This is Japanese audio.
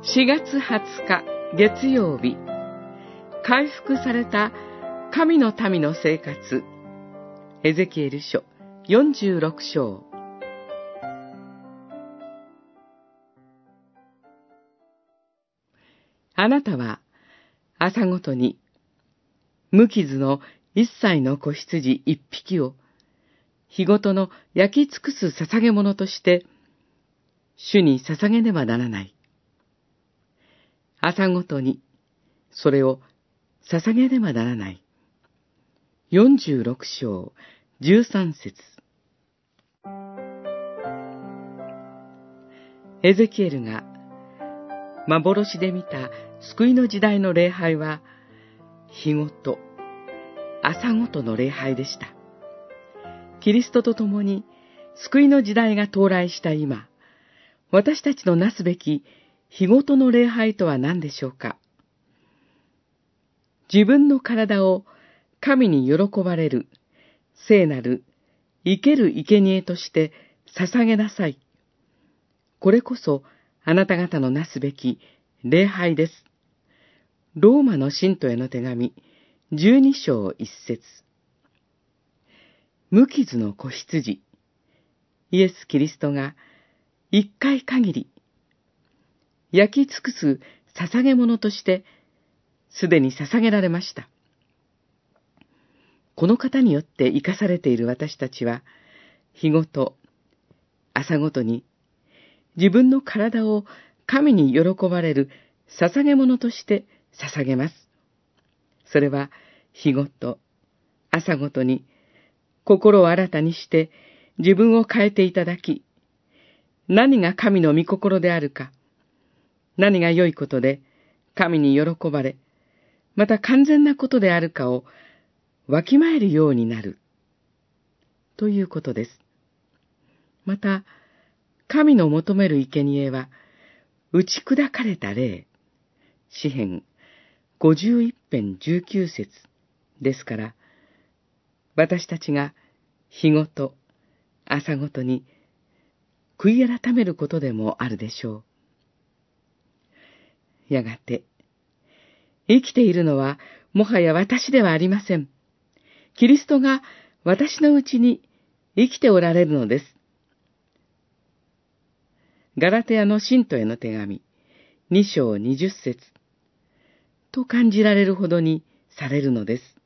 4月20日月曜日。回復された神の民の生活。エゼキエル書46章。あなたは朝ごとに無傷の一歳の子羊一匹を日ごとの焼き尽くす捧げ物として主に捧げねばならない。朝ごとにそれを捧げねばならない。46章13節エゼキエルが幻で見た救いの時代の礼拝は日ごと、朝ごとの礼拝でした。キリストと共に救いの時代が到来した今、私たちのなすべき日ごとの礼拝とは何でしょうか？自分の体を神に喜ばれる、聖なる、生ける生贄として捧げなさい。これこそあなた方のなすべき礼拝です。ローマの信徒への手紙、十二章一節。無傷の子羊、イエス・キリストが一回限り、焼き尽くす捧げ物として、すでに捧げられました。この方によって生かされている私たちは、日ごと、朝ごとに、自分の体を神に喜ばれる捧げ物として捧げます。それは、日ごと、朝ごとに、心を新たにして自分を変えていただき、何が神の御心であるか、何が良いことで神に喜ばれ、また完全なことであるかをわきまえるようになる、ということです。また、神の求める生贄は、打ち砕かれた霊、詩編51編19節ですから、私たちが日ごと、朝ごとに、悔い改めることでもあるでしょう。やがて、生きているのは、もはや私ではありません。キリストが私のうちに生きておられるのです。ガラテヤの信徒への手紙、二章二十節と感じられるほどにされるのです。